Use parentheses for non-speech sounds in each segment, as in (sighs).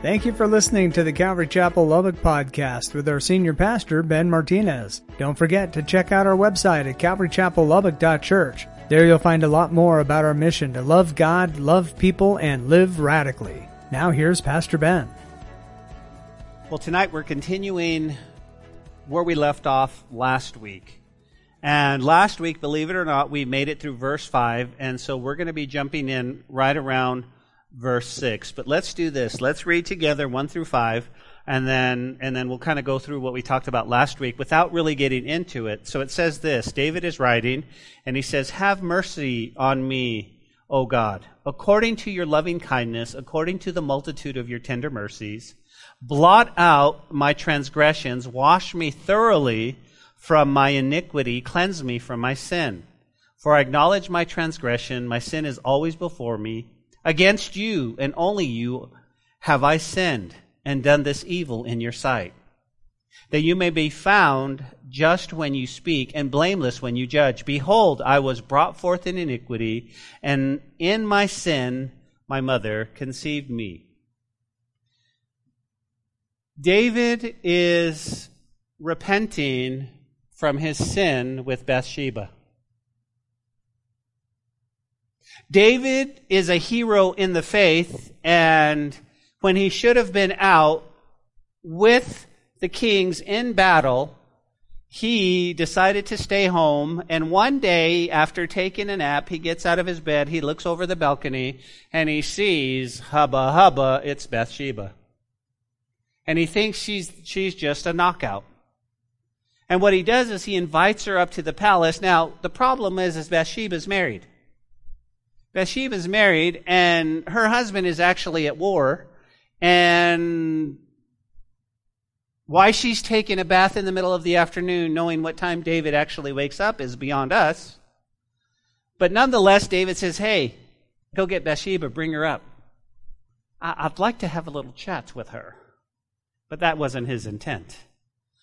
Thank you for listening to the Calvary Chapel Lubbock podcast with our senior pastor, Ben Martinez. Don't forget to check out our website at calvarychapellubbock.church. There you'll find a lot more about our mission to love God, love people, and live radically. Now here's Pastor Ben. Well, tonight we're continuing where we left off last week. And last week, believe it or not, we made it through verse 5, and so we're going to be jumping in right around verse 6. But let's do this. Let's read together 1 through 5 and then and then we'll kind of go through what we talked about last week without really getting into it. So it says this, David is writing and he says, "Have mercy on me, O God, according to your loving kindness, according to the multitude of your tender mercies, blot out my transgressions, wash me thoroughly from my iniquity, cleanse me from my sin." For I acknowledge my transgression, my sin is always before me. Against you and only you have I sinned and done this evil in your sight, that you may be found just when you speak and blameless when you judge. Behold, I was brought forth in iniquity, and in my sin my mother conceived me. David is repenting from his sin with Bathsheba. David is a hero in the faith, and when he should have been out with the kings in battle, he decided to stay home. And one day, after taking a nap, he gets out of his bed, he looks over the balcony, and he sees, hubba hubba, it's Bathsheba. And he thinks she's, she's just a knockout. And what he does is he invites her up to the palace. Now, the problem is, is Bathsheba's married. Bathsheba's married, and her husband is actually at war. And why she's taking a bath in the middle of the afternoon, knowing what time David actually wakes up, is beyond us. But nonetheless, David says, Hey, go get Bathsheba, bring her up. I'd like to have a little chat with her. But that wasn't his intent.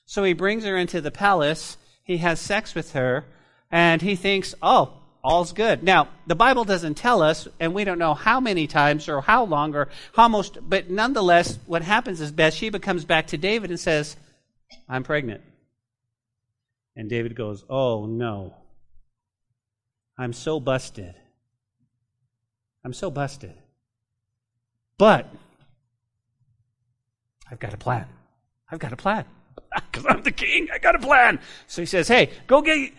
So he brings her into the palace, he has sex with her, and he thinks, Oh, all's good. Now, the Bible doesn't tell us, and we don't know how many times or how long or how most, but nonetheless, what happens is Bathsheba comes back to David and says, I'm pregnant. And David goes, Oh no. I'm so busted. I'm so busted. But I've got a plan. I've got a plan. (laughs) Because I'm the king. I got a plan. So he says, Hey, go get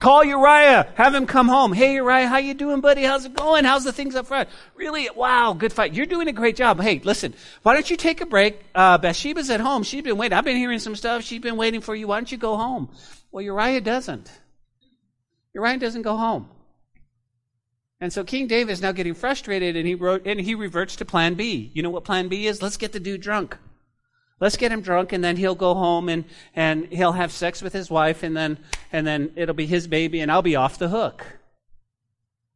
Call Uriah. Have him come home. Hey, Uriah, how you doing, buddy? How's it going? How's the things up front? Really? Wow, good fight. You're doing a great job. Hey, listen, why don't you take a break? Uh, Bathsheba's at home. She's been waiting. I've been hearing some stuff. She's been waiting for you. Why don't you go home? Well, Uriah doesn't. Uriah doesn't go home. And so King David is now getting frustrated and he wrote, and he reverts to plan B. You know what plan B is? Let's get the dude drunk. Let's get him drunk and then he'll go home and, and he'll have sex with his wife and then, and then it'll be his baby and I'll be off the hook.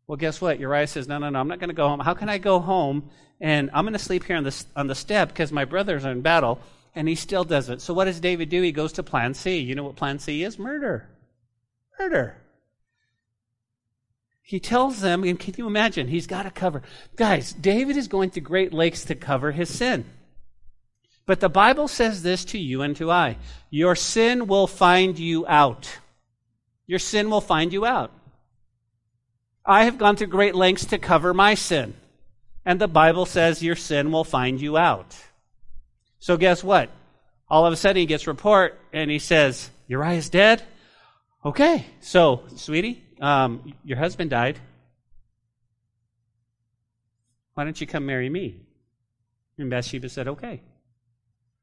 Well, guess what? Uriah says, no, no, no, I'm not going to go home. How can I go home and I'm going to sleep here on the, on the step because my brothers are in battle and he still doesn't. So what does David do? He goes to plan C. You know what plan C is? Murder. Murder. He tells them, and can you imagine? He's got to cover. Guys, David is going to great lakes to cover his sin. But the Bible says this to you and to I Your sin will find you out. Your sin will find you out. I have gone to great lengths to cover my sin. And the Bible says your sin will find you out. So guess what? All of a sudden he gets report and he says, Uriah's dead? Okay. So, sweetie, um, your husband died. Why don't you come marry me? And Bathsheba said, okay.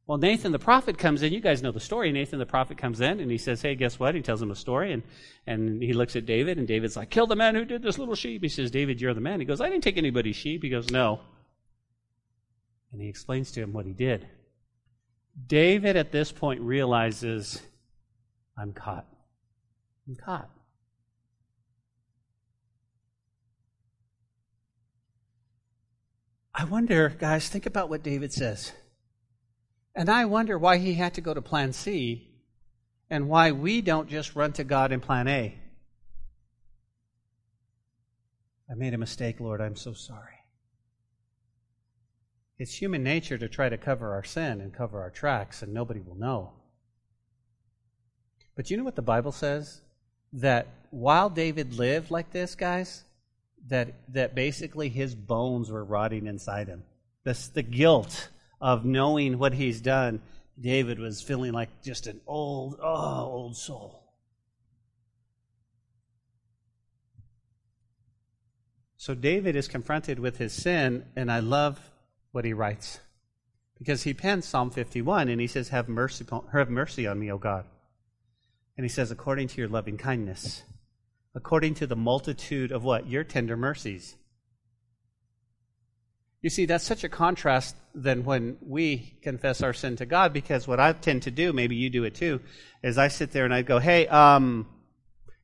Well, Nathan the prophet comes in. You guys know the story. Nathan the prophet comes in and he says, Hey, guess what? He tells him a story and, and he looks at David and David's like, Kill the man who did this little sheep. He says, David, you're the man. He goes, I didn't take anybody's sheep. He goes, No. And he explains to him what he did. David at this point realizes, I'm caught. I'm caught. I wonder, guys, think about what David says. And I wonder why he had to go to plan C and why we don't just run to God in plan A. I made a mistake, Lord. I'm so sorry. It's human nature to try to cover our sin and cover our tracks, and nobody will know. But you know what the Bible says? That while David lived like this, guys, that, that basically his bones were rotting inside him. This, the guilt of knowing what he's done, David was feeling like just an old, oh, old soul. So David is confronted with his sin, and I love what he writes. Because he pens Psalm 51, and he says, Have mercy, have mercy on me, O God. And he says, According to your loving kindness, according to the multitude of what? Your tender mercies. You see, that's such a contrast than when we confess our sin to God, because what I tend to do, maybe you do it too, is I sit there and I go, Hey, um,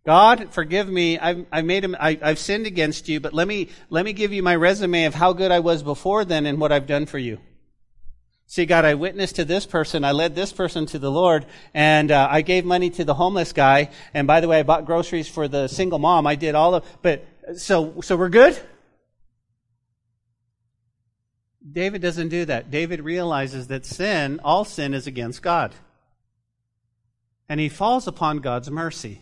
God, forgive me. I've, I've made him, I, I've sinned against you, but let me, let me give you my resume of how good I was before then and what I've done for you. See, God, I witnessed to this person. I led this person to the Lord, and uh, I gave money to the homeless guy. And by the way, I bought groceries for the single mom. I did all of, but so so we're good. David doesn't do that. David realizes that sin, all sin, is against God, and he falls upon God's mercy.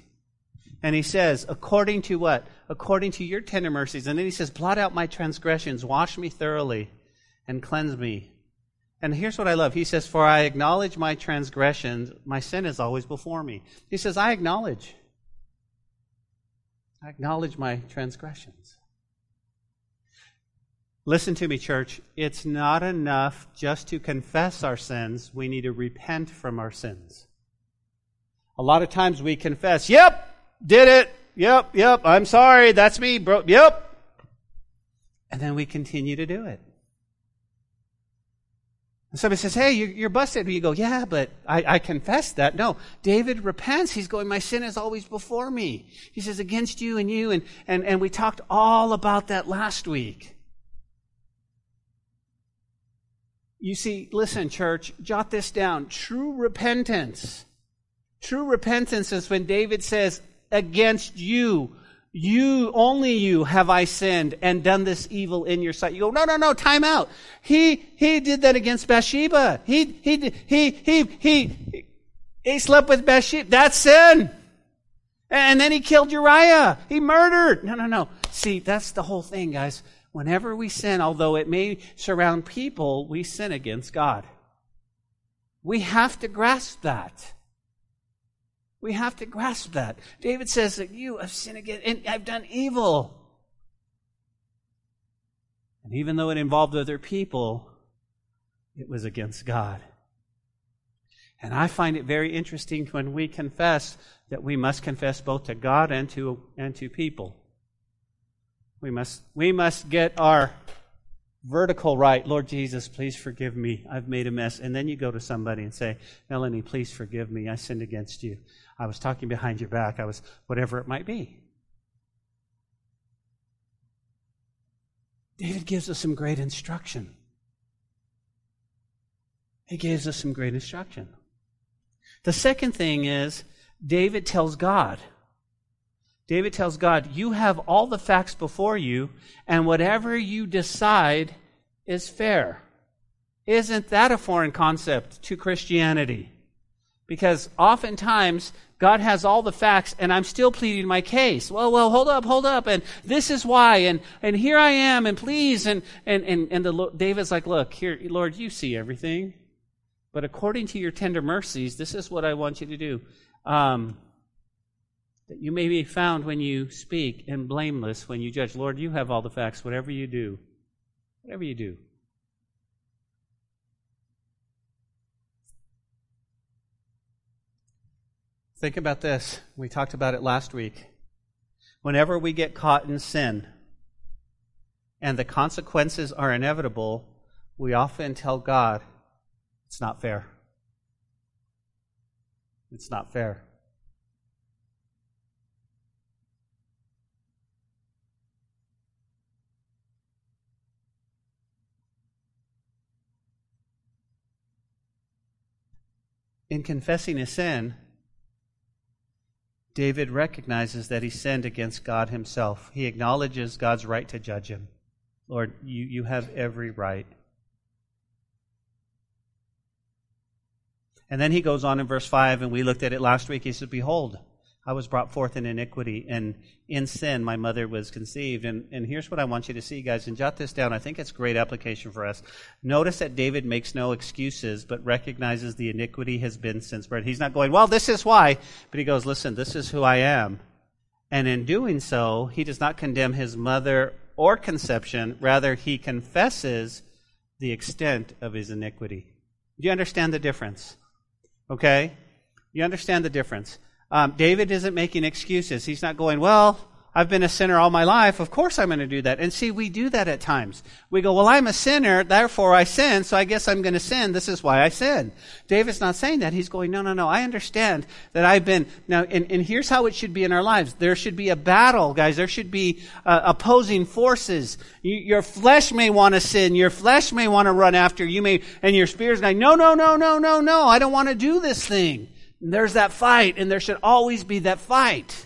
And he says, according to what? According to your tender mercies. And then he says, blot out my transgressions, wash me thoroughly, and cleanse me. And here's what I love. He says, For I acknowledge my transgressions, my sin is always before me. He says, I acknowledge. I acknowledge my transgressions. Listen to me, church. It's not enough just to confess our sins. We need to repent from our sins. A lot of times we confess, yep, did it. Yep, yep, I'm sorry. That's me, bro. Yep. And then we continue to do it. And somebody says, Hey, you're, busted. And you go, Yeah, but I, I confess that. No, David repents. He's going, My sin is always before me. He says, Against you and you. And, and, and we talked all about that last week. You see, listen, church, jot this down. True repentance. True repentance is when David says, against you. You, only you have I sinned and done this evil in your sight. You go, no, no, no, time out. He, he did that against Bathsheba. He, he, he, he, he, he slept with Bathsheba. That's sin. And then he killed Uriah. He murdered. No, no, no. See, that's the whole thing, guys. Whenever we sin, although it may surround people, we sin against God. We have to grasp that. We have to grasp that. David says that you have sinned against, and I've done evil. And even though it involved other people, it was against God. And I find it very interesting when we confess that we must confess both to God and to, and to people. We must, we must get our vertical right. Lord Jesus, please forgive me. I've made a mess. And then you go to somebody and say, Melanie, please forgive me. I sinned against you. I was talking behind your back. I was whatever it might be. David gives us some great instruction. He gives us some great instruction. The second thing is David tells God. David tells God, You have all the facts before you, and whatever you decide is fair. Isn't that a foreign concept to Christianity? Because oftentimes God has all the facts and I'm still pleading my case. Well, well, hold up, hold up. And this is why. And, and here I am. And please. And, and, and, and the, David's like, look, here, Lord, you see everything. But according to your tender mercies, this is what I want you to do. Um, that you may be found when you speak and blameless when you judge. Lord, you have all the facts, whatever you do. Whatever you do. Think about this. We talked about it last week. Whenever we get caught in sin and the consequences are inevitable, we often tell God, it's not fair. It's not fair. In confessing his sin, David recognizes that he sinned against God himself. He acknowledges God's right to judge him. Lord, you, you have every right. And then he goes on in verse 5, and we looked at it last week. He says, Behold, I was brought forth in iniquity, and in sin my mother was conceived. And, and here's what I want you to see, guys, and jot this down. I think it's great application for us. Notice that David makes no excuses, but recognizes the iniquity has been since birth. He's not going, Well, this is why, but he goes, Listen, this is who I am. And in doing so, he does not condemn his mother or conception, rather, he confesses the extent of his iniquity. Do you understand the difference? Okay? You understand the difference? Um, David isn't making excuses. He's not going, well, I've been a sinner all my life. Of course I'm going to do that. And see, we do that at times. We go, well, I'm a sinner, therefore I sin, so I guess I'm going to sin. This is why I sin. David's not saying that. He's going, no, no, no. I understand that I've been, now, and, and here's how it should be in our lives. There should be a battle, guys. There should be uh, opposing forces. You, your flesh may want to sin. Your flesh may want to run after. You may, and your spirit's going, no, no, no, no, no, no. I don't want to do this thing. And there's that fight, and there should always be that fight.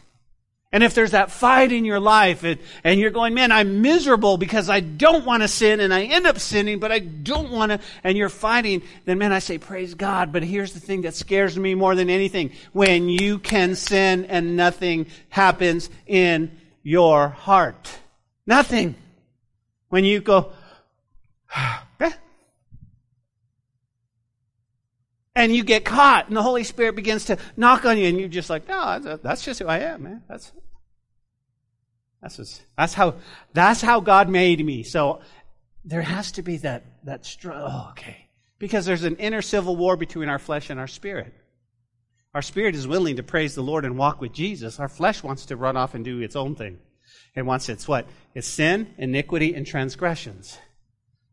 And if there's that fight in your life and, and, you're going, man, I'm miserable because I don't want to sin and I end up sinning, but I don't want to, and you're fighting, then man, I say, praise God. But here's the thing that scares me more than anything. When you can sin and nothing happens in your heart. Nothing. When you go, (sighs) and you get caught, and the Holy Spirit begins to knock on you, and you're just like, no, that's just who I am, man. That's that's that's how that's how God made me. So there has to be that that struggle. Oh, okay, because there's an inner civil war between our flesh and our spirit. Our spirit is willing to praise the Lord and walk with Jesus. Our flesh wants to run off and do its own thing. It wants its what? It's sin, iniquity, and transgressions.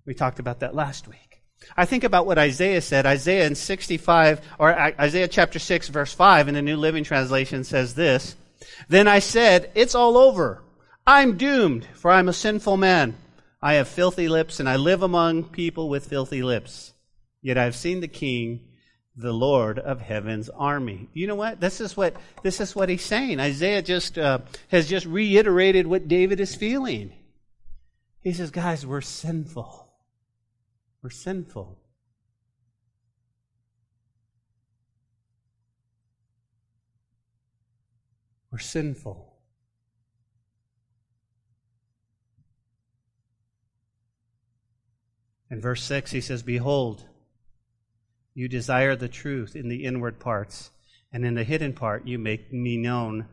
We talked about that last week. I think about what Isaiah said. Isaiah in 65, or Isaiah chapter 6, verse 5 in the New Living Translation says this Then I said, It's all over. I'm doomed, for I'm a sinful man. I have filthy lips, and I live among people with filthy lips. Yet I've seen the King, the Lord of heaven's army. You know what? This is what this is what he's saying. Isaiah just uh, has just reiterated what David is feeling. He says, "Guys, we're sinful." We're sinful. We're sinful. In verse 6, he says, Behold, you desire the truth in the inward parts, and in the hidden part you make me known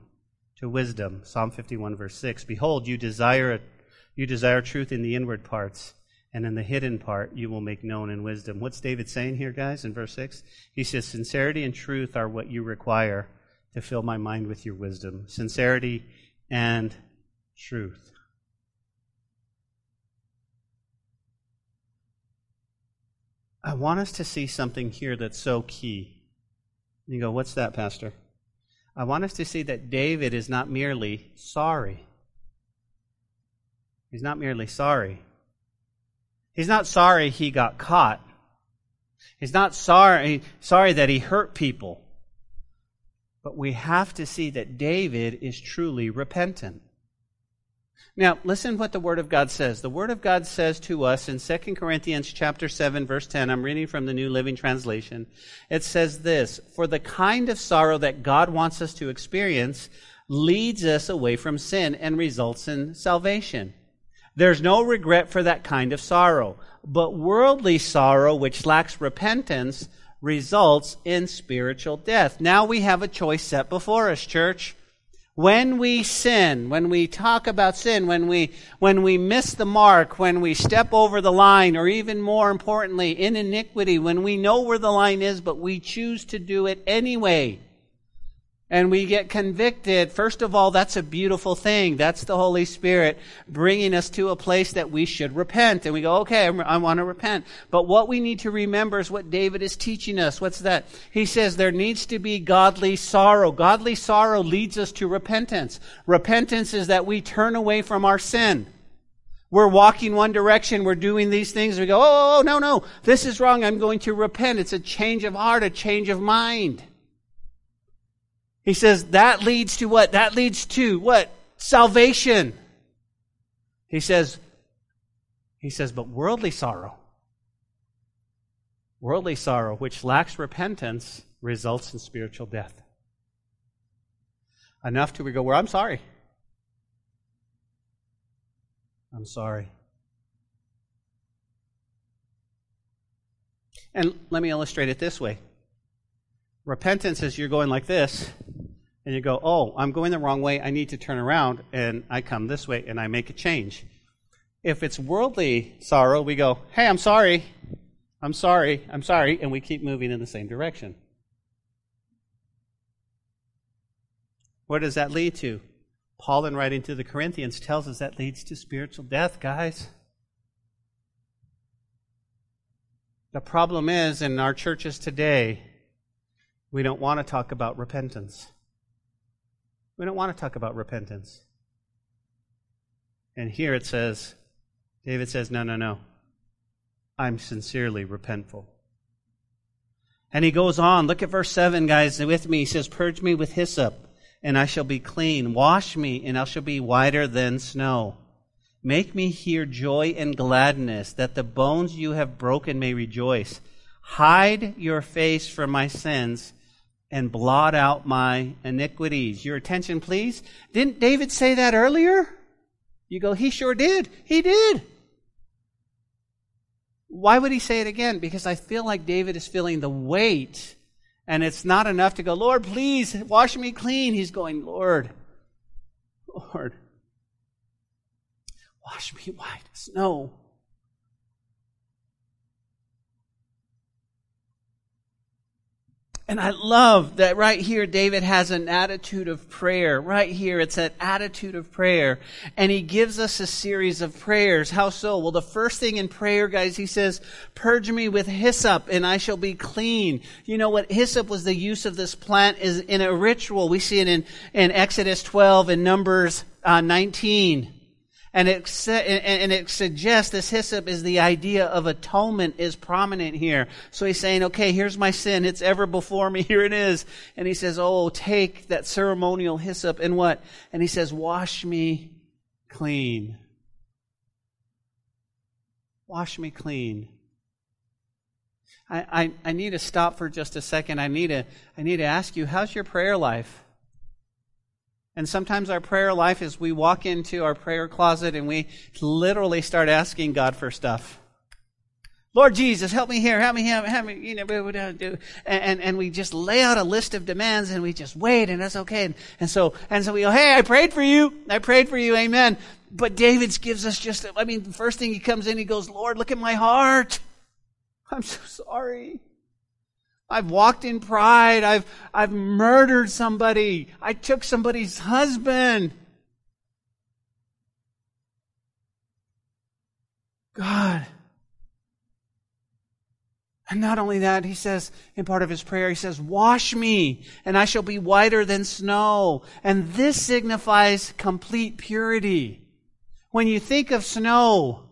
to wisdom. Psalm 51, verse 6. Behold, you desire, you desire truth in the inward parts, and in the hidden part you will make known in wisdom. What's David saying here, guys, in verse 6? He says, Sincerity and truth are what you require to fill my mind with your wisdom. Sincerity and truth. I want us to see something here that's so key. You go, What's that, Pastor? I want us to see that David is not merely sorry. He's not merely sorry. He's not sorry he got caught. He's not sorry, sorry that he hurt people. But we have to see that David is truly repentant. Now, listen what the Word of God says. The Word of God says to us in 2 Corinthians chapter 7, verse 10, I'm reading from the New Living Translation. It says this, For the kind of sorrow that God wants us to experience leads us away from sin and results in salvation. There's no regret for that kind of sorrow. But worldly sorrow, which lacks repentance, results in spiritual death. Now we have a choice set before us, church. When we sin, when we talk about sin, when we, when we miss the mark, when we step over the line, or even more importantly, in iniquity, when we know where the line is, but we choose to do it anyway, and we get convicted, first of all, that's a beautiful thing. That's the Holy Spirit bringing us to a place that we should repent. And we go, okay, I want to repent. But what we need to remember is what David is teaching us. What's that? He says there needs to be godly sorrow. Godly sorrow leads us to repentance. Repentance is that we turn away from our sin. We're walking one direction. We're doing these things. We go, oh, oh, oh no, no, this is wrong. I'm going to repent. It's a change of heart, a change of mind. He says that leads to what? That leads to what? Salvation. He says, he says, but worldly sorrow. Worldly sorrow, which lacks repentance, results in spiritual death. Enough to we go, well, I'm sorry. I'm sorry. And let me illustrate it this way. Repentance is you're going like this, and you go, oh, I'm going the wrong way. I need to turn around, and I come this way, and I make a change. If it's worldly sorrow, we go, hey, I'm sorry. I'm sorry. I'm sorry. And we keep moving in the same direction. What does that lead to? Paul, in writing to the Corinthians, tells us that leads to spiritual death, guys. The problem is, in our churches today, we don't want to talk about repentance. We don't want to talk about repentance. And here it says, David says, no, no, no. I'm sincerely repentful. And he goes on. Look at verse 7, guys, with me. He says, Purge me with hyssop, and I shall be clean. Wash me, and I shall be whiter than snow. Make me hear joy and gladness, that the bones you have broken may rejoice. Hide your face from my sins and blot out my iniquities. Your attention, please. Didn't David say that earlier? You go, he sure did. He did. Why would he say it again? Because I feel like David is feeling the weight, and it's not enough to go, Lord, please wash me clean. He's going, Lord, Lord, Wash me white as snow. And I love that right here, David has an attitude of prayer. Right here, it's an attitude of prayer. And he gives us a series of prayers. How so? Well, the first thing in prayer, guys, he says, Purge me with hyssop and I shall be clean. You know what? Hyssop was the use of this plant is in a ritual. We see it in, in Exodus 12 and Numbers uh, 19. And it, and it suggests this hyssop is the idea of atonement is prominent here. So he's saying, okay, here's my sin. It's ever before me. (laughs) Here it is. And he says, oh, take that ceremonial hyssop and what? And he says, wash me clean. Wash me clean. I, I, I need to stop for just a second. I need to, I need to ask you, how's your prayer life? And sometimes our prayer life is we walk into our prayer closet and we literally start asking God for stuff. Lord Jesus, help me here, help me here, help me, you know, and, and, and we just lay out a list of demands and we just wait and that's okay. And, and so, and so we go, hey, I prayed for you. I prayed for you. Amen. But David gives us just, I mean, the first thing he comes in, he goes, Lord, look at my heart. I'm so sorry. I've walked in pride. I've, I've murdered somebody. I took somebody's husband. God. And not only that, he says in part of his prayer, he says, Wash me, and I shall be whiter than snow. And this signifies complete purity. When you think of snow,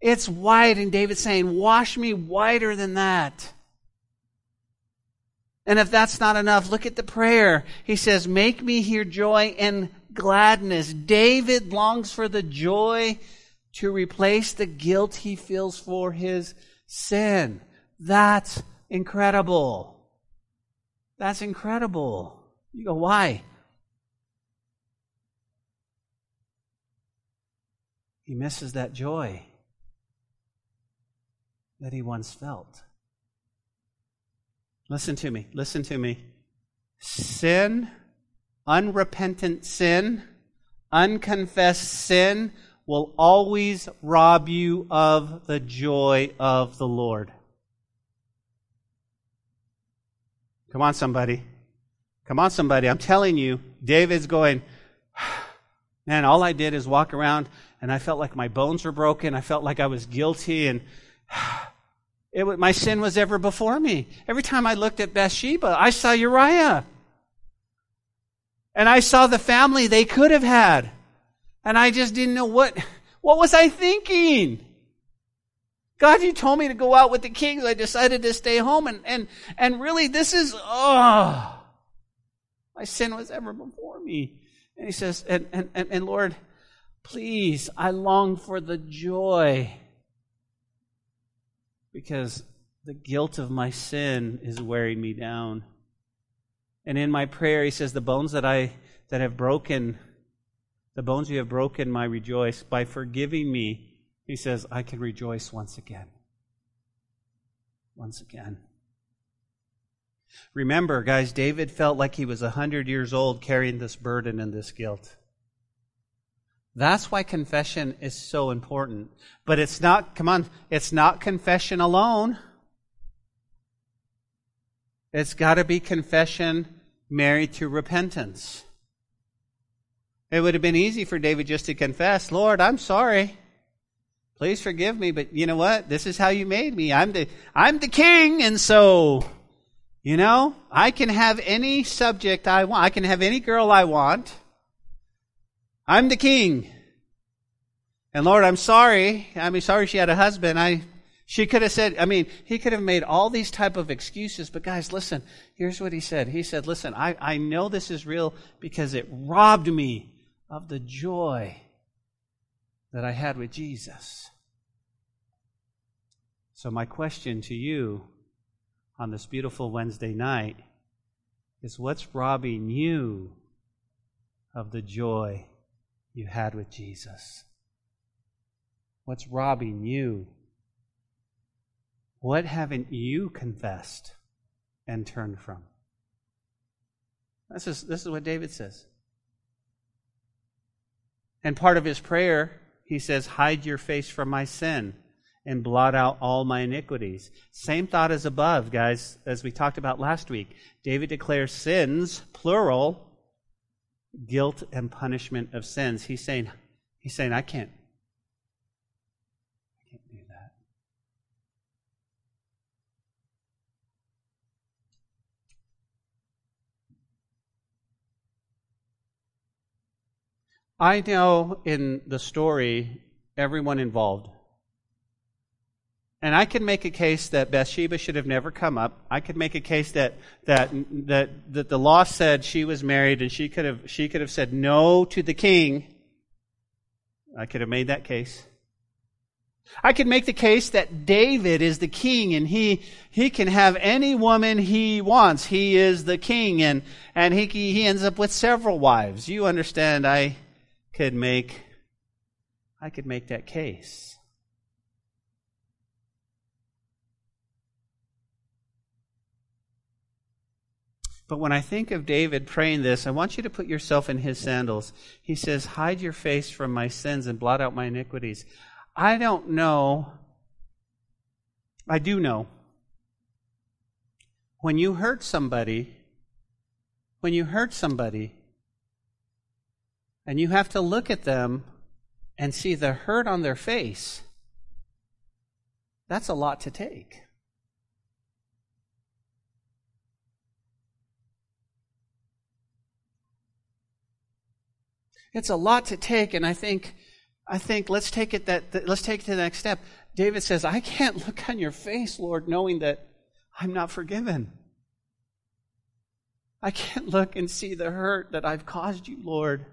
it's white, and David's saying, Wash me whiter than that. And if that's not enough, look at the prayer. He says, Make me hear joy and gladness. David longs for the joy to replace the guilt he feels for his sin. That's incredible. That's incredible. You go, why? He misses that joy that he once felt. Listen to me. Listen to me. Sin, unrepentant sin, unconfessed sin will always rob you of the joy of the Lord. Come on, somebody. Come on, somebody. I'm telling you, David's going, (sighs) man, all I did is walk around and I felt like my bones were broken. I felt like I was guilty and (sighs) it, my sin was ever before me. Every time I looked at Bathsheba, I saw Uriah. And I saw the family they could have had. And I just didn't know what, what was I thinking? God, you told me to go out with the kings. I decided to stay home. And, and, and really, this is, oh, my sin was ever before me. And he says, and, and, and, and Lord, please, I long for the joy because the guilt of my sin is wearing me down. And in my prayer, he says, The bones that I that have broken, the bones you have broken, my rejoice. By forgiving me, he says, I can rejoice once again. Once again. Remember, guys, David felt like he was a hundred years old carrying this burden and this guilt. That's why confession is so important. But it's not, come on, it's not confession alone. It's got to be confession married to repentance. It would have been easy for David just to confess, Lord, I'm sorry. Please forgive me, but you know what? This is how you made me. I'm the, I'm the king, and so, you know, I can have any subject I want. I can have any girl I want. I'm the king. And Lord, I'm sorry. I mean, sorry she had a husband. I, she could have said, I mean, he could have made all these type of excuses, but guys, listen, here's what he said. He said, listen, I, I know this is real because it robbed me of the joy that I had with Jesus. So my question to you on this beautiful Wednesday night is what's robbing you of the joy you had with Jesus? What's robbing you what haven't you confessed and turned from? This is, this is what David says. And part of his prayer, he says, Hide your face from my sin and blot out all my iniquities. Same thought as above, guys, as we talked about last week. David declares sins, plural, guilt and punishment of sins. He's saying, he's saying, I can't, I can't do that. I know in the story everyone involved. And I can make a case that Bathsheba should have never come up. I could make a case that, that, that, that the law said she was married and she could have, she could have said no to the king. I could have made that case. I could make the case that David is the king and he, he can have any woman he wants. He is the king and, and he, he ends up with several wives. You understand, I, could make I could make that case. But when I think of David praying this, I want you to put yourself in his sandals. He says, Hide your face from my sins and blot out my iniquities. I don't know. I do know. When you hurt somebody, when you hurt somebody, and you have to look at them and see the hurt on their face. That's a lot to take. It's a lot to take, and I think, I think let's take it that, let's take it to the next step. David says, "I can't (laughs) look on your face, Lord, knowing that I'm not forgiven. I can't look and see the hurt that I've caused you, Lord."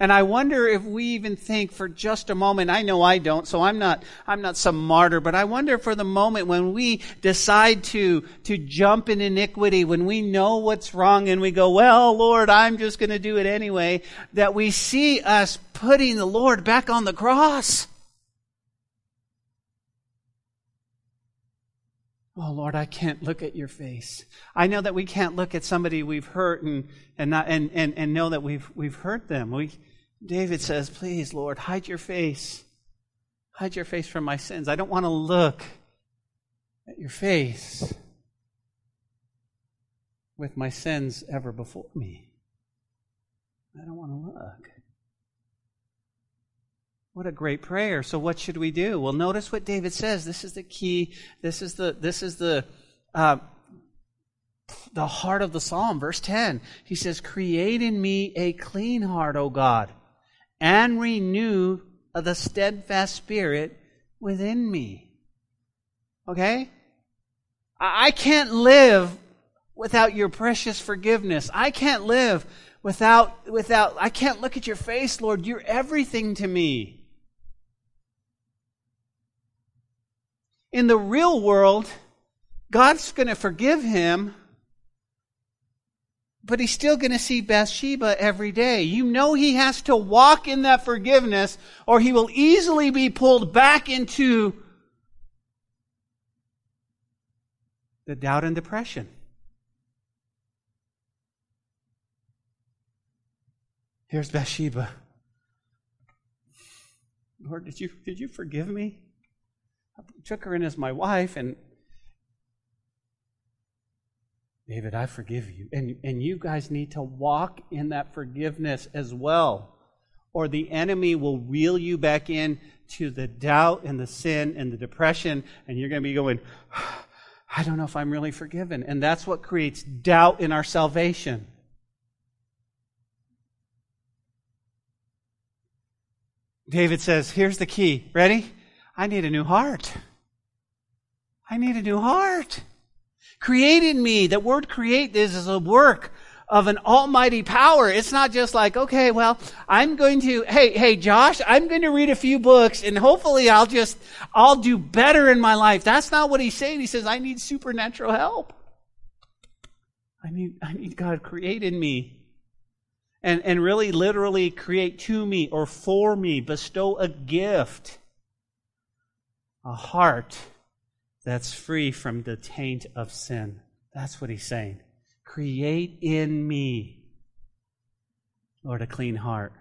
And I wonder if we even think for just a moment, I know I don't, so I'm not, I'm not some martyr, but I wonder for the moment when we decide to, to jump in iniquity, when we know what's wrong and we go, well, Lord, I'm just going to do it anyway, that we see us putting the Lord back on the cross. Oh Lord, I can't look at your face. I know that we can't look at somebody we've hurt and, and not and, and, and know that we've we've hurt them. We David says, Please, Lord, hide your face. Hide your face from my sins. I don't want to look at your face with my sins ever before me. I don't want to look. What a great prayer. So what should we do? Well, notice what David says. This is the key. This is the, this is the, uh, the heart of the psalm. Verse 10. He says, create in me a clean heart, O God and renew the steadfast spirit within me. Okay? I can't live without your precious forgiveness. I can't live without, without, I can't look at your face, Lord. You're everything to me. In the real world, God's going to forgive him, but he's still going to see Bathsheba every day. You know he has to walk in that forgiveness, or he will easily be pulled back into the doubt and depression. Here's Bathsheba. Lord, did you, did you forgive me? I took her in as my wife, and David, I forgive you. And, and you guys need to walk in that forgiveness as well. Or the enemy will reel you back in to the doubt and the sin and the depression, and you're going to be going, (sighs) I don't know if I'm really forgiven. And that's what creates doubt in our salvation. David says, Here's the key. Ready? I need a new heart. I need a new heart. Create in me. That word create is, is a work of an almighty power. It's not just like, okay, well, I'm going to, hey, hey, Josh, I'm going to read a few books and hopefully I'll just, I'll do better in my life. That's not what he's saying. He says, I need supernatural help. I need, I need God create in me and, and really literally create to me or for me, bestow a gift, a heart that's free from the taint of sin. That's what he's saying. Create in me, Lord, a clean heart.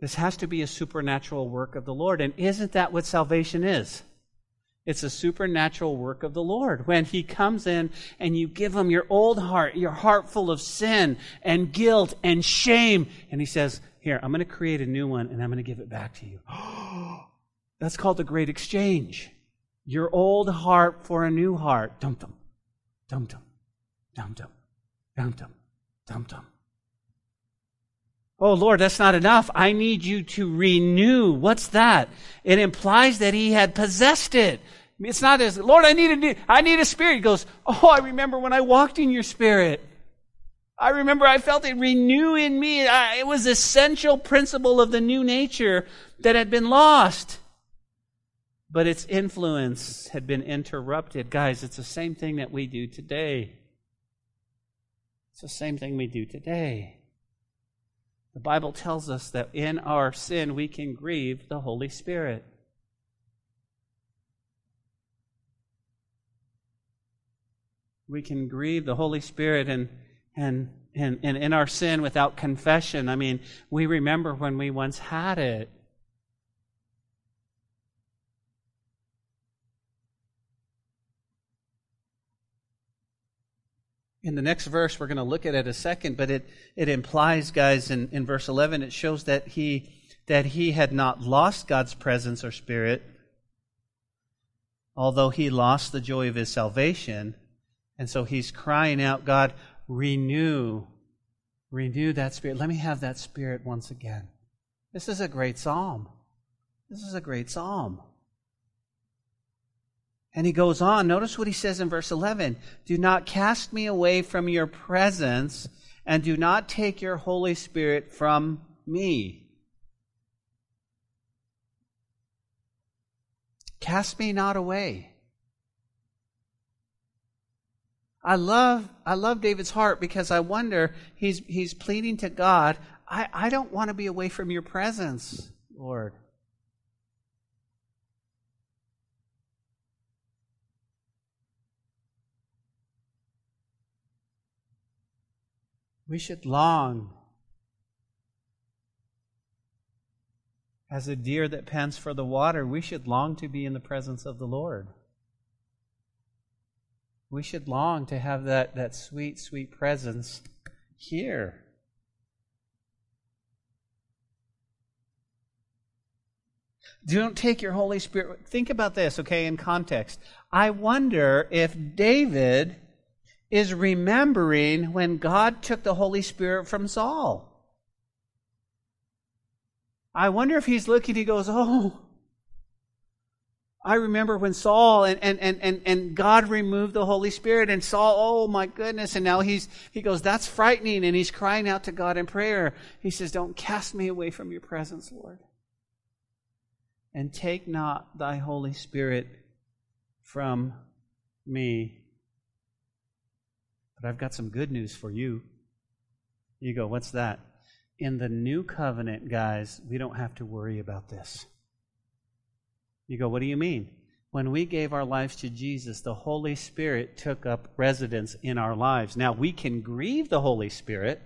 This has to be a supernatural work of the Lord. And isn't that what salvation is? It's a supernatural work of the Lord. When He comes in and you give Him your old heart, your heart full of sin and guilt and shame, and He says, Here, I'm going to create a new one and I'm going to give it back to you. (gasps) (gasps) (gasps) That's called the great exchange. Your old heart for a new heart. Dum dum. Dum dum. Dum dum. Dum dum. Dum dum. Oh Lord, that's not enough. I need you to renew. What's that? It implies that he had possessed it. It's not as, Lord, I need a new, I need a spirit. He goes, Oh, I remember when I walked in your spirit. I remember I felt it renew in me. I, it was essential principle of the new nature that had been lost. But its influence had been interrupted. Guys, it's the same thing that we do today. It's the same thing we do today. The Bible tells us that in our sin we can grieve the Holy Spirit. We can grieve the Holy Spirit and, and, and, and in our sin without confession. I mean, we remember when we once had it. In the next verse, we're going to look at it a second, but it, it implies, guys, in, in verse 11, it shows that he, that he had not lost God's presence or spirit, although he lost the joy of his salvation. And so he's crying out, God, renew, renew that spirit. Let me have that spirit once again. This is a great psalm. This is a great psalm. And he goes on. Notice what he says in verse 11 Do not cast me away from your presence, and do not take your Holy Spirit from me. Cast me not away. I love I love David's heart because I wonder he's he's pleading to God, I, I don't want to be away from your presence, Lord. We should long as a deer that pants for the water, we should long to be in the presence of the Lord. We should long to have that, that sweet, sweet presence here. Don't take your Holy Spirit. Think about this, okay, in context. I wonder if David is remembering when God took the Holy Spirit from Saul. I wonder if he's looking, he goes, Oh, I remember when Saul and, and, and, and, and God removed the Holy Spirit and Saul, oh my goodness. And now he's, he goes, that's frightening. And he's crying out to God in prayer. He says, don't cast me away from your presence, Lord. and take not thy Holy Spirit from me. But I've got some good news for you. You go, what's that? In the new covenant, guys, we don't have to worry about this. You go, what do you mean? When we gave our lives to Jesus, the Holy Spirit took up residence in our lives. Now, we can grieve the Holy Spirit.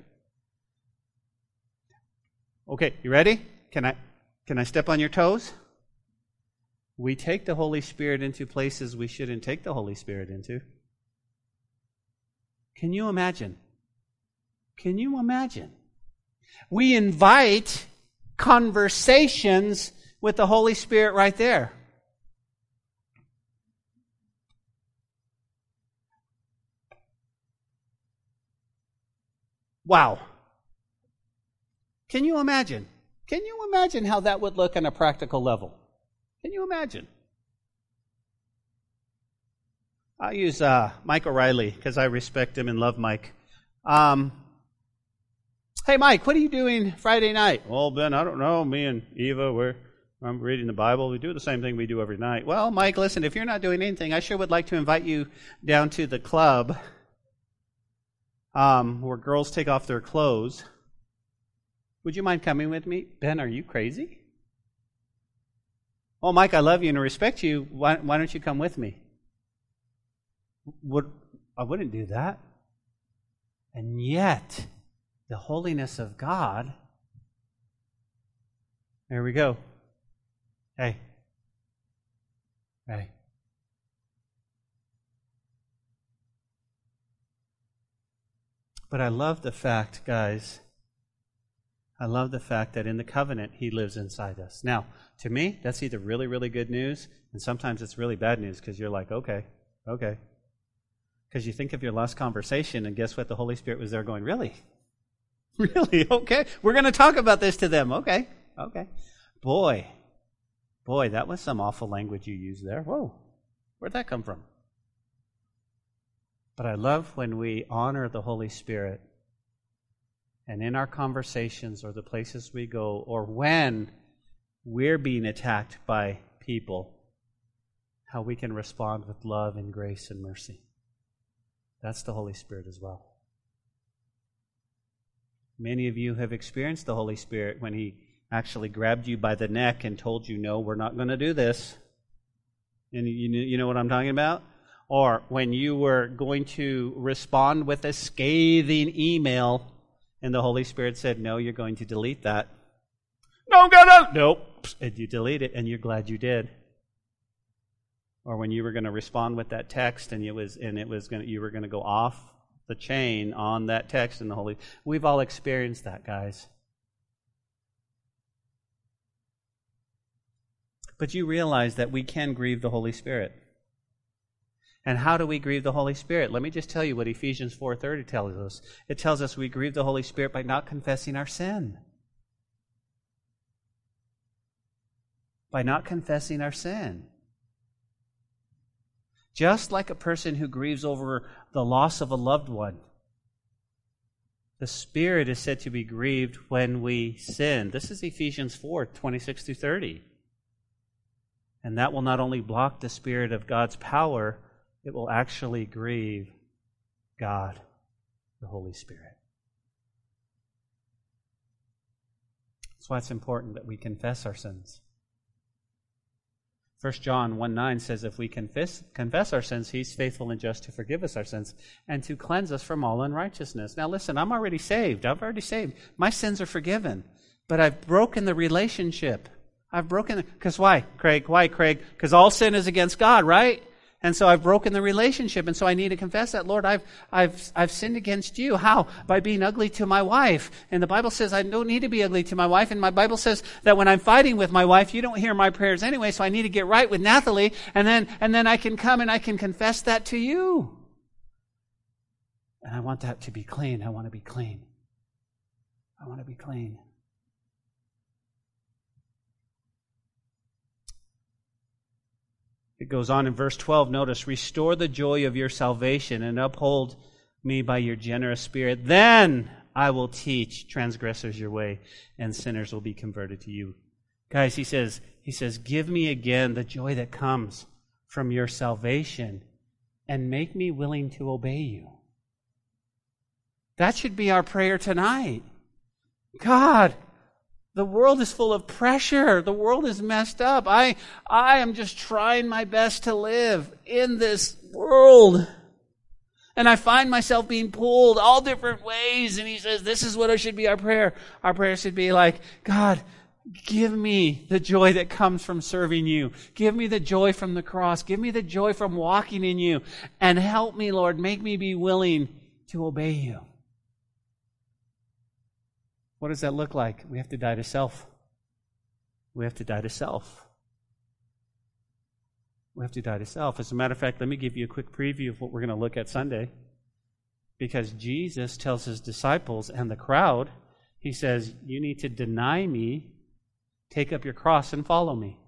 Okay, you ready? Can I can I step on your toes? We take the Holy Spirit into places we shouldn't take the Holy Spirit into. Can you imagine? Can you imagine? We invite conversations with the Holy Spirit right there. Wow. Can you imagine? Can you imagine how that would look on a practical level? Can you imagine? I'll use uh, Mike O'Reilly because I respect him and love Mike. Um, hey, Mike, what are you doing Friday night? Well, Ben, I don't know. Me and Eva, we're I'm reading the Bible. We do the same thing we do every night. Well, Mike, listen, if you're not doing anything, I sure would like to invite you down to the club um, where girls take off their clothes. Would you mind coming with me? Ben, are you crazy? Oh, Mike, I love you and respect you. Why, why don't you come with me? Would, I wouldn't do that. And yet, the holiness of God. There we go. Hey. Hey. But I love the fact, guys, I love the fact that in the covenant, He lives inside us. Now, to me, that's either really, really good news, and sometimes it's really bad news because you're like, okay, okay. Because you think of your last conversation, and guess what? The Holy Spirit was there going, really? (laughs) Really? Okay. We're going to talk about this to them. Okay. Okay. Boy, boy, that was some awful language you used there. Whoa. Where'd that come from? But I love when we honor the Holy Spirit and in our conversations or the places we go, or when we're being attacked by people, how we can respond with love and grace and mercy. That's the Holy Spirit as well. Many of you have experienced the Holy Spirit when He actually grabbed you by the neck and told you, No, we're not going to do this. And you, know what I'm talking about? Or when you were going to respond with a scathing email and the Holy Spirit said, No, you're going to delete that. No, God, no. Nope. And you delete it, and you're glad you did. Or when you were going to respond with that text, and it was, and it was going to, you were going to go off the chain on that text in the Holy. We've all experienced that, guys. But you realize that we can grieve the Holy Spirit. And how do we grieve the Holy Spirit? Let me just tell you what Ephesians 4:30 tells us. It tells us we grieve the Holy Spirit by not confessing our sin. By not confessing our sin. Just like a person who grieves over the loss of a loved one. The Spirit is said to be grieved when we sin. This is Ephesians 4 26 through 30. And that will not only block the Spirit of God's power, it will actually grieve God, the Holy Spirit. That's why it's important that we confess our sins. 1 John 1 9 says, If we confess, confess our sins, he's faithful and just to forgive us our sins and to cleanse us from all unrighteousness. Now, listen, I'm already saved. I've already saved. My sins are forgiven. But I've broken the relationship. I've broken it. Because why, Craig? Why, Craig? Because all sin is against God, right? And so I've broken the relationship. And so I need to confess that, Lord, I've, I've, I've sinned against you. How? By being ugly to my wife. And the Bible says I don't need to be ugly to my wife. And my Bible says that when I'm fighting with my wife, you don't hear my prayers anyway. So I need to get right with Nathalie. And then, and then I can come and I can confess that to you. And I want that to be clean. I want to be clean. I want to be clean. It goes on in verse 12. Notice, restore the joy of your salvation and uphold me by your generous spirit. Then I will teach transgressors your way, and sinners will be converted to you. Guys, he says, He says, Give me again the joy that comes from your salvation and make me willing to obey you. That should be our prayer tonight. God, the world is full of pressure. The world is messed up. I, I am just trying my best to live in this world. And I find myself being pulled all different ways. And he says, this is what should be our prayer. Our prayer should be like, God, give me the joy that comes from serving you. Give me the joy from the cross. Give me the joy from walking in you. And help me, Lord. Make me be willing to obey you. What does that look like? We have to die to self. We have to die to self. We have to die to self. As a matter of fact, let me give you a quick preview of what we're going to look at Sunday. Because Jesus tells his disciples and the crowd, he says, You need to deny me, take up your cross, and follow me.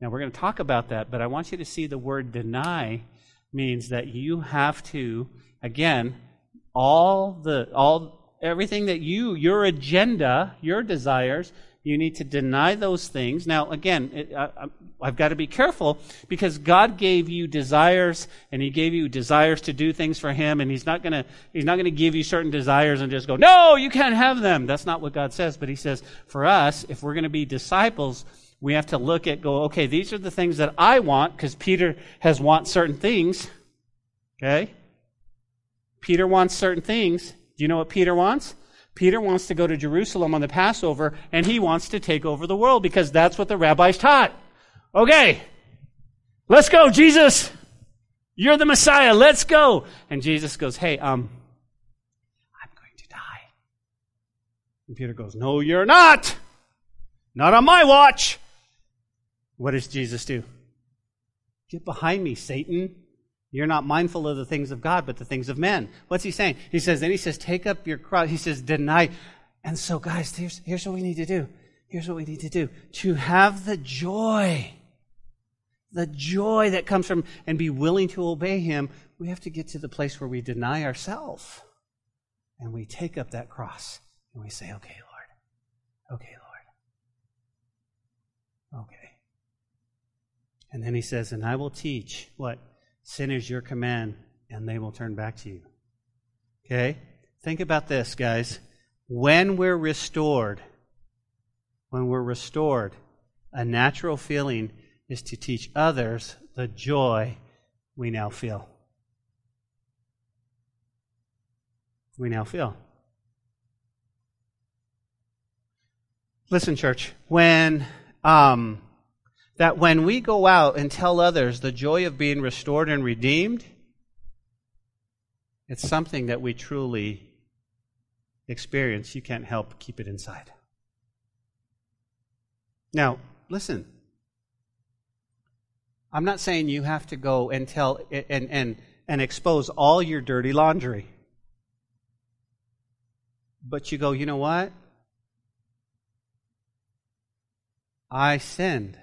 Now, we're going to talk about that, but I want you to see the word deny means that you have to, again, all the, all, everything that you, your agenda, your desires, you need to deny those things. Now, again, it, I, I've got to be careful because God gave you desires and He gave you desires to do things for Him and He's not going to, He's not going to give you certain desires and just go, no, you can't have them. That's not what God says. But He says, for us, if we're going to be disciples, we have to look at, go, okay, these are the things that I want because Peter has want certain things. Okay? Peter wants certain things. Do you know what Peter wants? Peter wants to go to Jerusalem on the Passover and he wants to take over the world because that's what the rabbis taught. Okay, let's go, Jesus. You're the Messiah. Let's go. And Jesus goes, Hey, um, I'm going to die. And Peter goes, No, you're not. Not on my watch. What does Jesus do? Get behind me, Satan. You're not mindful of the things of God, but the things of men. What's he saying? He says, then he says, take up your cross. He says, deny. And so, guys, here's, here's what we need to do. Here's what we need to do. To have the joy, the joy that comes from, and be willing to obey him, we have to get to the place where we deny ourselves. And we take up that cross. And we say, okay, Lord. Okay, Lord. Okay. And then he says, and I will teach what? Sin is your command, and they will turn back to you. Okay? Think about this, guys. When we're restored, when we're restored, a natural feeling is to teach others the joy we now feel. We now feel. Listen, church, when um, that when we go out and tell others the joy of being restored and redeemed, it's something that we truly experience. You can't help keep it inside. Now, listen. I'm not saying you have to go and tell and, and, and expose all your dirty laundry. But you go, you know what? I sinned.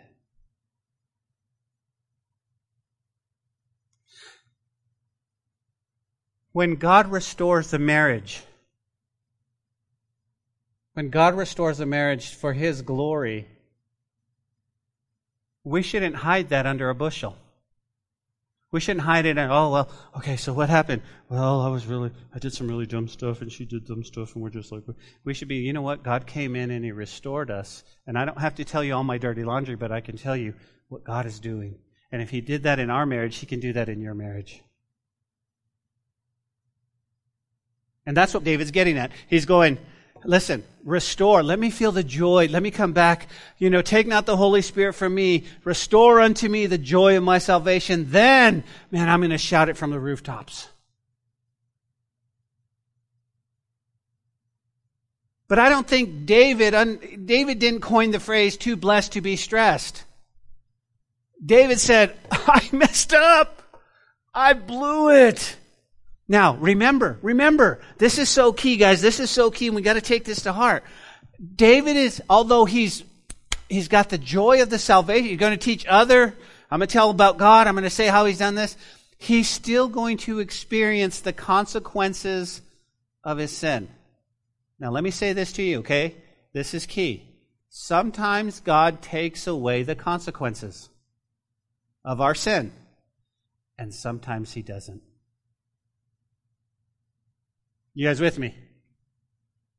When God restores the marriage, when God restores a marriage for His glory, we shouldn't hide that under a bushel. We shouldn't hide it and, oh, well, okay, so what happened? Well, I was really, I did some really dumb stuff and she did dumb stuff and we're just like, we should be, you know what? God came in and He restored us. And I don't have to tell you all my dirty laundry, but I can tell you what God is doing. And if He did that in our marriage, He can do that in your marriage. And that's what David's getting at. He's going, listen, restore. Let me feel the joy. Let me come back. You know, take not the Holy Spirit from me. Restore unto me the joy of my salvation. Then, man, I'm going to shout it from the rooftops. But I don't think David, David didn't coin the phrase too blessed to be stressed. David said, (laughs) I messed up. I blew it. Now, remember, remember, this is so key, guys. This is so key, and we got to take this to heart. David is, although he's he's got the joy of the salvation, he's going to teach other. I'm going to tell about God. I'm going to say how he's done this. He's still going to experience the consequences of his sin. Now, let me say this to you, okay? This is key. Sometimes God takes away the consequences of our sin, and sometimes He doesn't. You guys with me?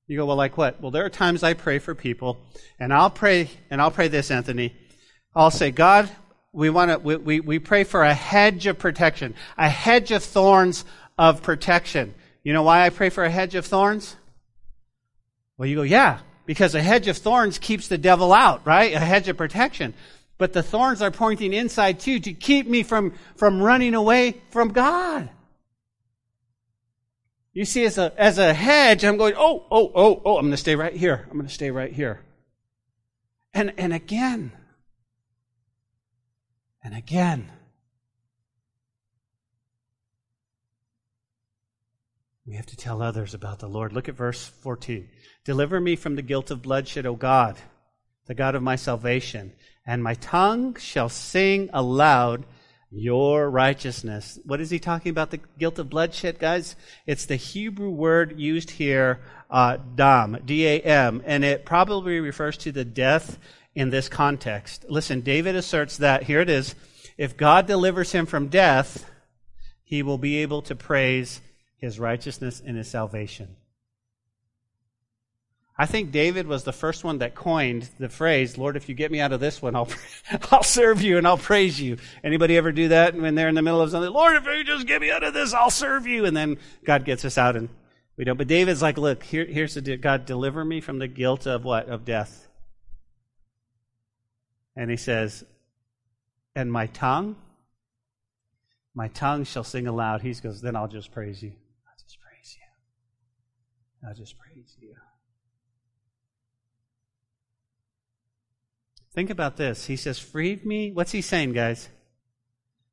You go, well, like what? Well, there are times I pray for people, and I'll pray, and I'll pray this, Anthony. I'll say, God, we want to, we, we, we pray for a hedge of protection, a hedge of thorns of protection. You know why I pray for a hedge of thorns? Well, you go, yeah, because a hedge of thorns keeps the devil out, right? A hedge of protection. But the thorns are pointing inside too to keep me from, from running away from God. You see, as a, as a hedge, I'm going, oh, oh, oh, oh, I'm going to stay right here. I'm going to stay right here. And, and again, and again, we have to tell others about the Lord. Look at verse 14. Deliver me from the guilt of bloodshed, O God, the God of my salvation, and my tongue shall sing aloud your righteousness. What is he talking about? The guilt of bloodshed, guys? It's the Hebrew word used here, uh, dam, D-A-M, and it probably refers to the death in this context. Listen, David asserts that, here it is, if God delivers him from death, he will be able to praise his righteousness and his salvation. I think David was the first one that coined the phrase, Lord, if you get me out of this one, I'll, (laughs) I'll serve you and I'll praise you. Anybody ever do that when they're in the middle of something? Lord, if you just get me out of this, I'll serve you. And then God gets us out and we don't. But David's like, look, here, here's the. God, deliver me from the guilt of what? Of death. And he says, and my tongue, my tongue shall sing aloud. He goes, then I'll just praise you. I'll just praise you. I'll just praise you. Think about this. He says, Free me. What's he saying, guys?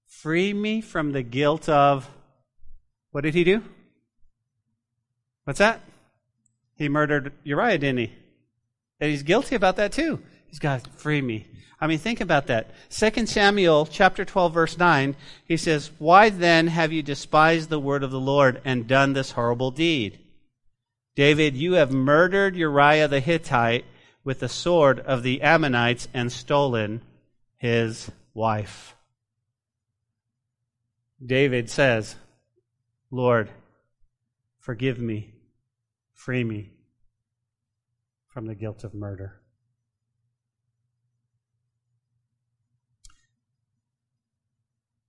Free me from the guilt of. What did he do? What's that? He murdered Uriah, didn't he? And he's guilty about that too. He's got free me. I mean, think about that. 2 Samuel chapter 12 verse 9, he says, Why then have you despised the word of the Lord and done this horrible deed? David, you have murdered Uriah the Hittite with the sword of the Ammonites and stolen his wife. David says, Lord, forgive me, free me from the guilt of murder.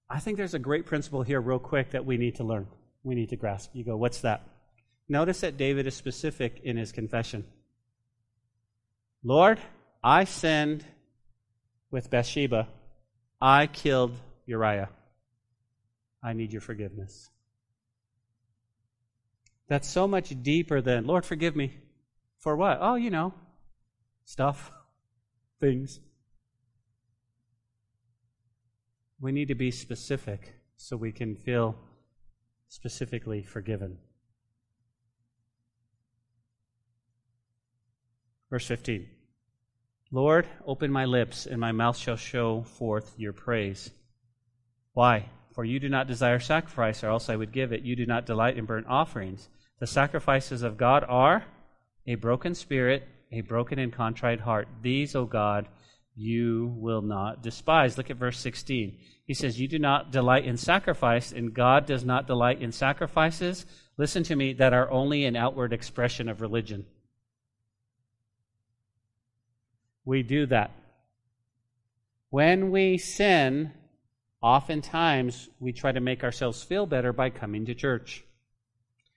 I think there's a great principle here, real quick, that we need to learn. We need to grasp. You go, what's that? Notice that David is specific in his confession. Lord, I sinned with Bathsheba. I killed Uriah. I need your forgiveness. That's so much deeper than, Lord, forgive me. For what? Oh, you know, stuff, (laughs) things. We need to be specific so we can feel specifically forgiven. Verse 15. Lord, open my lips, and my mouth shall show forth your praise. Why? For you do not desire sacrifice, or else I would give it. You do not delight in burnt offerings. The sacrifices of God are a broken spirit, a broken and contrite heart. These, O God, you will not despise. Look at verse 16. He says, You do not delight in sacrifice, and God does not delight in sacrifices. Listen to me, that are only an outward expression of religion we do that. When we sin, oftentimes we try to make ourselves feel better by coming to church.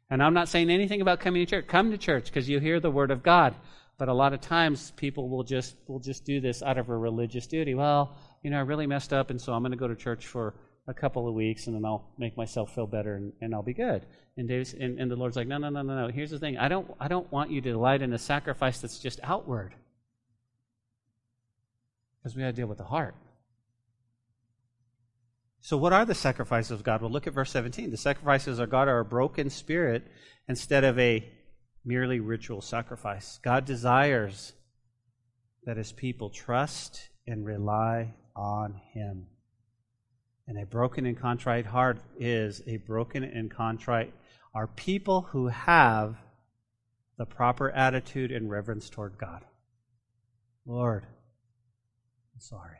And I'm not saying anything about coming to church. Come to church because you hear the word of God. But a lot of times people will just will just do this out of a religious duty. Well, you know, I really messed up, and so I'm going to go to church for a couple of weeks, and then I'll make myself feel better, and, and I'll be good. And, and, and the Lord's like, no, no, no, no, no. Here's the thing. I don't I don't want you to delight in a sacrifice that's just outward. Because we got to deal with the heart. So, what are the sacrifices of God? Well, look at verse 17. The sacrifices of God are a broken spirit instead of a merely ritual sacrifice. God desires that his people trust and rely on him. And a broken and contrite heart is a broken and contrite are people who have the proper attitude and reverence toward God. Lord, I'm sorry.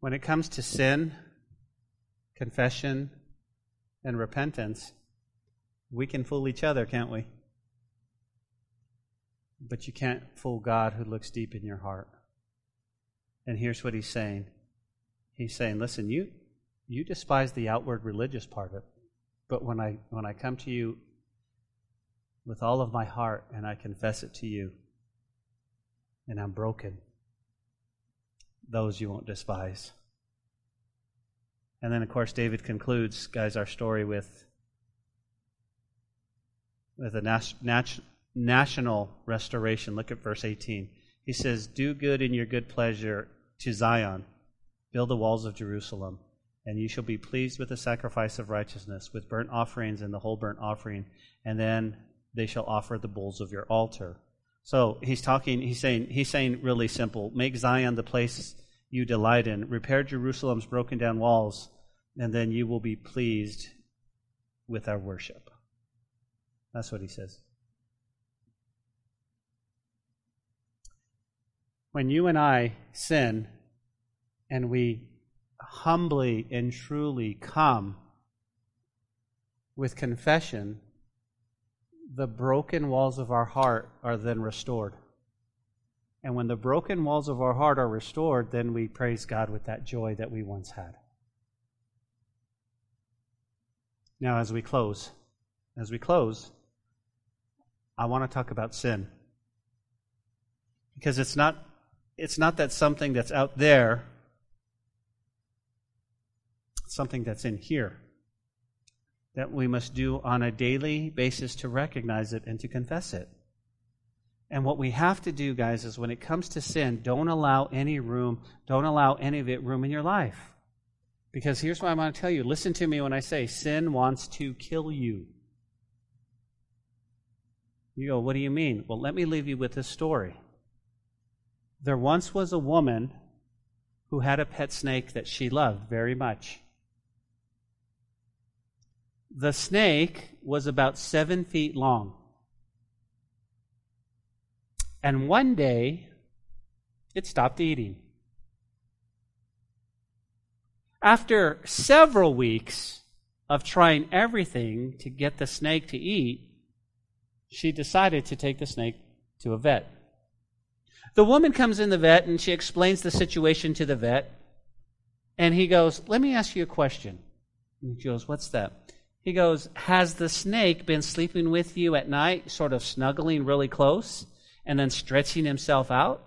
When it comes to sin, confession, and repentance, we can fool each other, can't we? But you can't fool God who looks deep in your heart. And here's what he's saying. He's saying, listen, you you despise the outward religious part of it. But when I when I come to you with all of my heart and I confess it to you, and I'm broken, those you won't despise. And then of course David concludes, guys, our story with with a nat- nat- national restoration. Look at verse 18. He says, Do good in your good pleasure to Zion, build the walls of Jerusalem, and you shall be pleased with the sacrifice of righteousness, with burnt offerings and the whole burnt offering, and then they shall offer the bulls of your altar. So he's talking, he's saying, he's saying really simple make Zion the place you delight in, repair Jerusalem's broken down walls, and then you will be pleased with our worship. That's what he says. When you and I sin and we humbly and truly come with confession, the broken walls of our heart are then restored. And when the broken walls of our heart are restored, then we praise God with that joy that we once had. Now, as we close, as we close, I want to talk about sin. Because it's not it's not that something that's out there, it's something that's in here that we must do on a daily basis to recognize it and to confess it. And what we have to do, guys, is when it comes to sin, don't allow any room, don't allow any of it room in your life. Because here's what I want to tell you. Listen to me when I say sin wants to kill you. You go, what do you mean? Well, let me leave you with this story. There once was a woman who had a pet snake that she loved very much. The snake was about seven feet long. And one day, it stopped eating. After several weeks of trying everything to get the snake to eat, she decided to take the snake to a vet. The woman comes in the vet and she explains the situation to the vet. And he goes, Let me ask you a question. And she goes, What's that? He goes, Has the snake been sleeping with you at night, sort of snuggling really close, and then stretching himself out?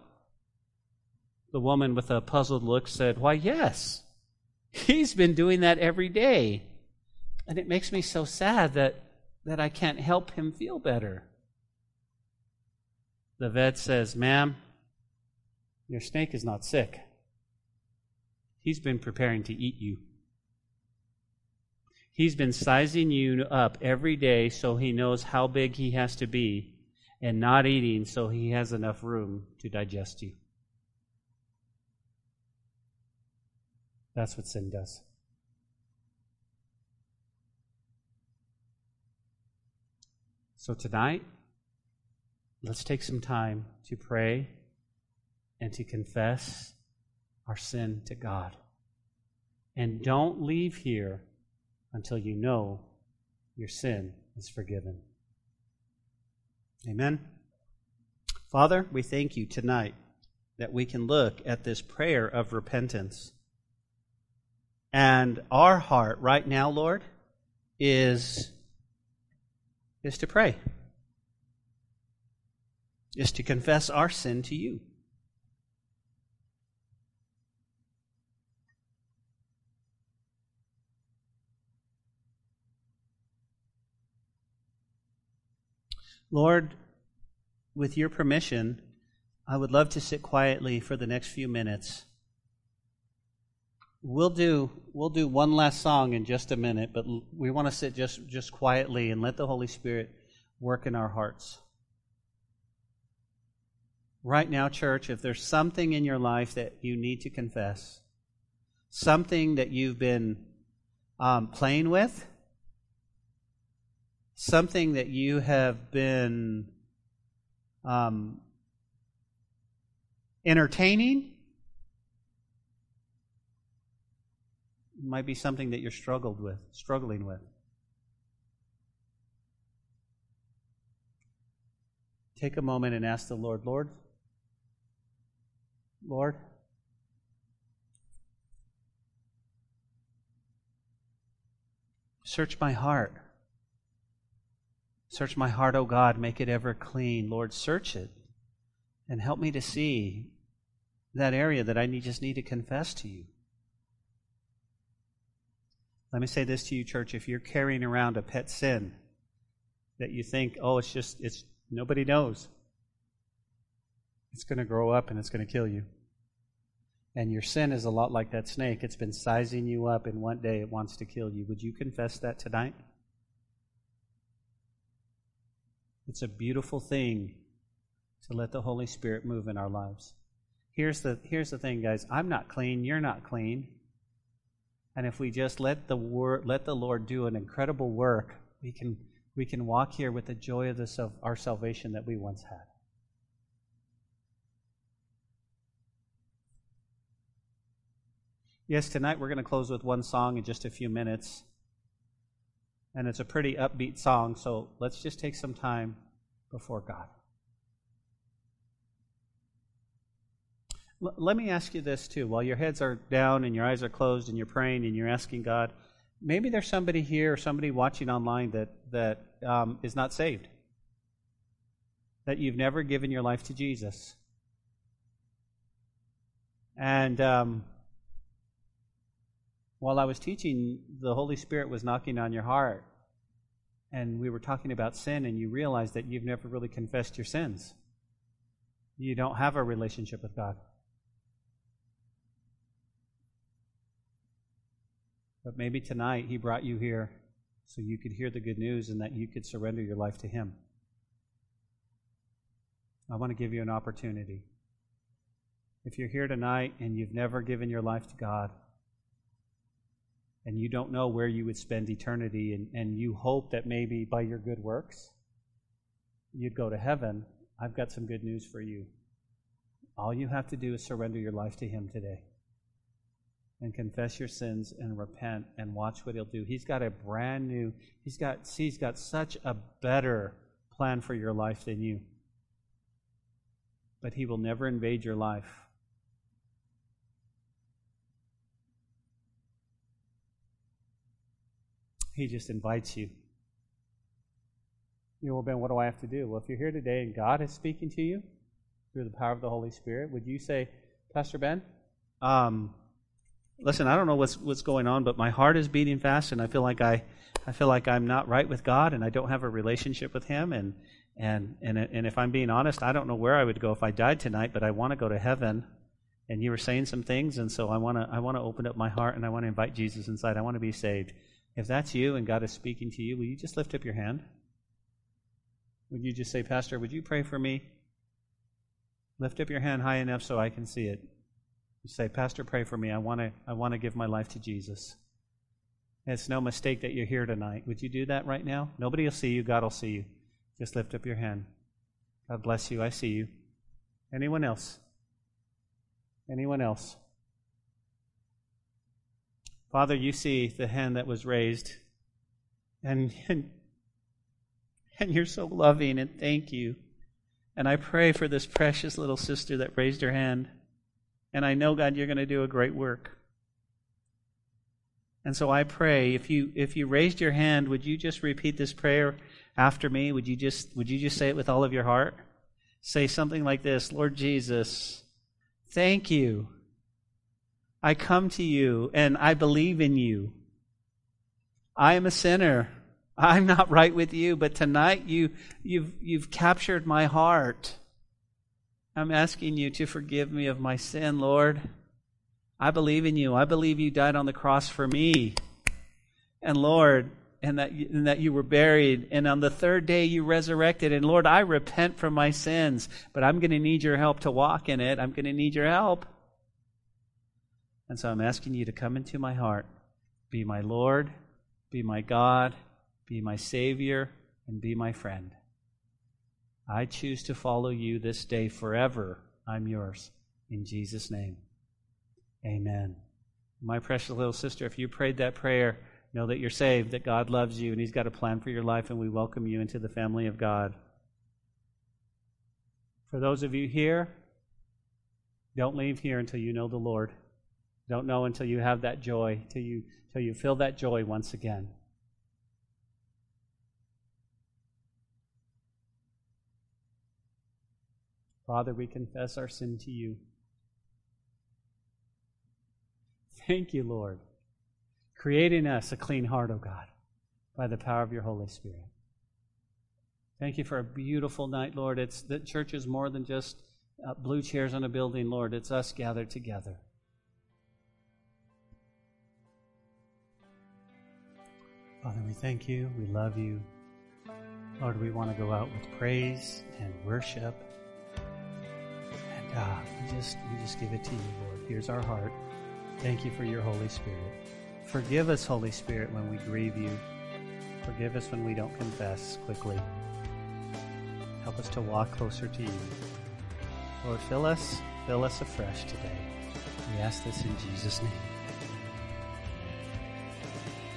The woman with a puzzled look said, Why, yes. He's been doing that every day. And it makes me so sad that that I can't help him feel better. The vet says, Ma'am, your snake is not sick. He's been preparing to eat you. He's been sizing you up every day so he knows how big he has to be, and not eating so he has enough room to digest you. That's what sin does. So tonight, let's take some time to pray and to confess our sin to God. And don't leave here until you know your sin is forgiven. Amen. Father, we thank you tonight that we can look at this prayer of repentance. And our heart right now, Lord, is is to pray, is to confess our sin to you. Lord, with your permission, I would love to sit quietly for the next few minutes. We'll do we'll do one last song in just a minute, but we want to sit just just quietly and let the Holy Spirit work in our hearts. Right now, church, if there's something in your life that you need to confess, something that you've been um, playing with, something that you have been um, entertaining. It might be something that you're struggled with, struggling with. Take a moment and ask the Lord, Lord, Lord, search my heart. Search my heart, O God, make it ever clean. Lord, search it and help me to see that area that I need, just need to confess to you. Let me say this to you, church. If you're carrying around a pet sin that you think, oh, it's just, it's nobody knows, it's going to grow up and it's going to kill you. And your sin is a lot like that snake. It's been sizing you up, and one day it wants to kill you. Would you confess that tonight? It's a beautiful thing to let the Holy Spirit move in our lives. Here's the, here's the thing, guys. I'm not clean. You're not clean. And if we just let the word, let the Lord do an incredible work, we can we can walk here with the joy of the, our salvation that we once had. Yes, tonight we're going to close with one song in just a few minutes and it's a pretty upbeat song, so let's just take some time before God. L- let me ask you this too. While your heads are down and your eyes are closed and you're praying and you're asking God, maybe there's somebody here or somebody watching online that, that um, is not saved, that you've never given your life to Jesus. And um, while I was teaching, the Holy Spirit was knocking on your heart. And we were talking about sin, and you realized that you've never really confessed your sins. You don't have a relationship with God. But maybe tonight He brought you here so you could hear the good news and that you could surrender your life to Him. I want to give you an opportunity. If you're here tonight and you've never given your life to God, and you don't know where you would spend eternity, and, and you hope that maybe by your good works you'd go to heaven, I've got some good news for you. All you have to do is surrender your life to Him today and confess your sins and repent and watch what He'll do. He's got a brand new, He's got, see, He's got such a better plan for your life than you. But He will never invade your life. He just invites you. You know, well, Ben, what do I have to do? Well, if you're here today and God is speaking to you through the power of the Holy Spirit, would you say, Pastor Ben, um, listen, I don't know what's what's going on, but my heart is beating fast, and I feel like I, I feel like I'm not right with God, and I don't have a relationship with Him, and and and and if I'm being honest, I don't know where I would go if I died tonight, but I want to go to heaven. And you were saying some things, and so I want to I want to open up my heart, and I want to invite Jesus inside. I want to be saved. If that's you and God is speaking to you, will you just lift up your hand? Would you just say, Pastor, would you pray for me? Lift up your hand high enough so I can see it. You say, Pastor, pray for me. I want to I want to give my life to Jesus. It's no mistake that you're here tonight. Would you do that right now? Nobody will see you. God will see you. Just lift up your hand. God bless you. I see you. Anyone else? Anyone else? Father, you see the hand that was raised, and, and, and you're so loving, and thank you. And I pray for this precious little sister that raised her hand. And I know, God, you're going to do a great work. And so I pray, if you if you raised your hand, would you just repeat this prayer after me? Would you just would you just say it with all of your heart? Say something like this, Lord Jesus, thank you I come to you and I believe in you. I am a sinner. I'm not right with you, but tonight you, you've, you've captured my heart. I'm asking you to forgive me of my sin, Lord. I believe in you. I believe you died on the cross for me. And Lord, and that, and that you were buried, and on the third day you resurrected. And Lord, I repent from my sins, but I'm going to need your help to walk in it. I'm going to need your help. And so I'm asking you to come into my heart, be my Lord, be my God, be my Savior, and be my friend. I choose to follow you this day forever. I'm yours. In Jesus' name. Amen. My precious little sister, if you prayed that prayer, know that you're saved, that God loves you, and He's got a plan for your life, and we welcome you into the family of God. For those of you here, don't leave here until you know the Lord. Don't know until you have that joy, till you, till you feel that joy once again. Father, we confess our sin to you. Thank you, Lord, creating us a clean heart, O oh God, by the power of your Holy Spirit. Thank you for a beautiful night, Lord. It's that church is more than just uh, blue chairs on a building, Lord. It's us gathered together. Father, we thank you. We love you. Lord, we want to go out with praise and worship God, we just we just give it to you, Lord. Here's our heart. Thank you for your Holy Spirit. Forgive us, Holy Spirit, when we grieve you. Forgive us when we don't confess quickly. Help us to walk closer to you. Lord, fill us, fill us afresh today. We ask this in Jesus' name.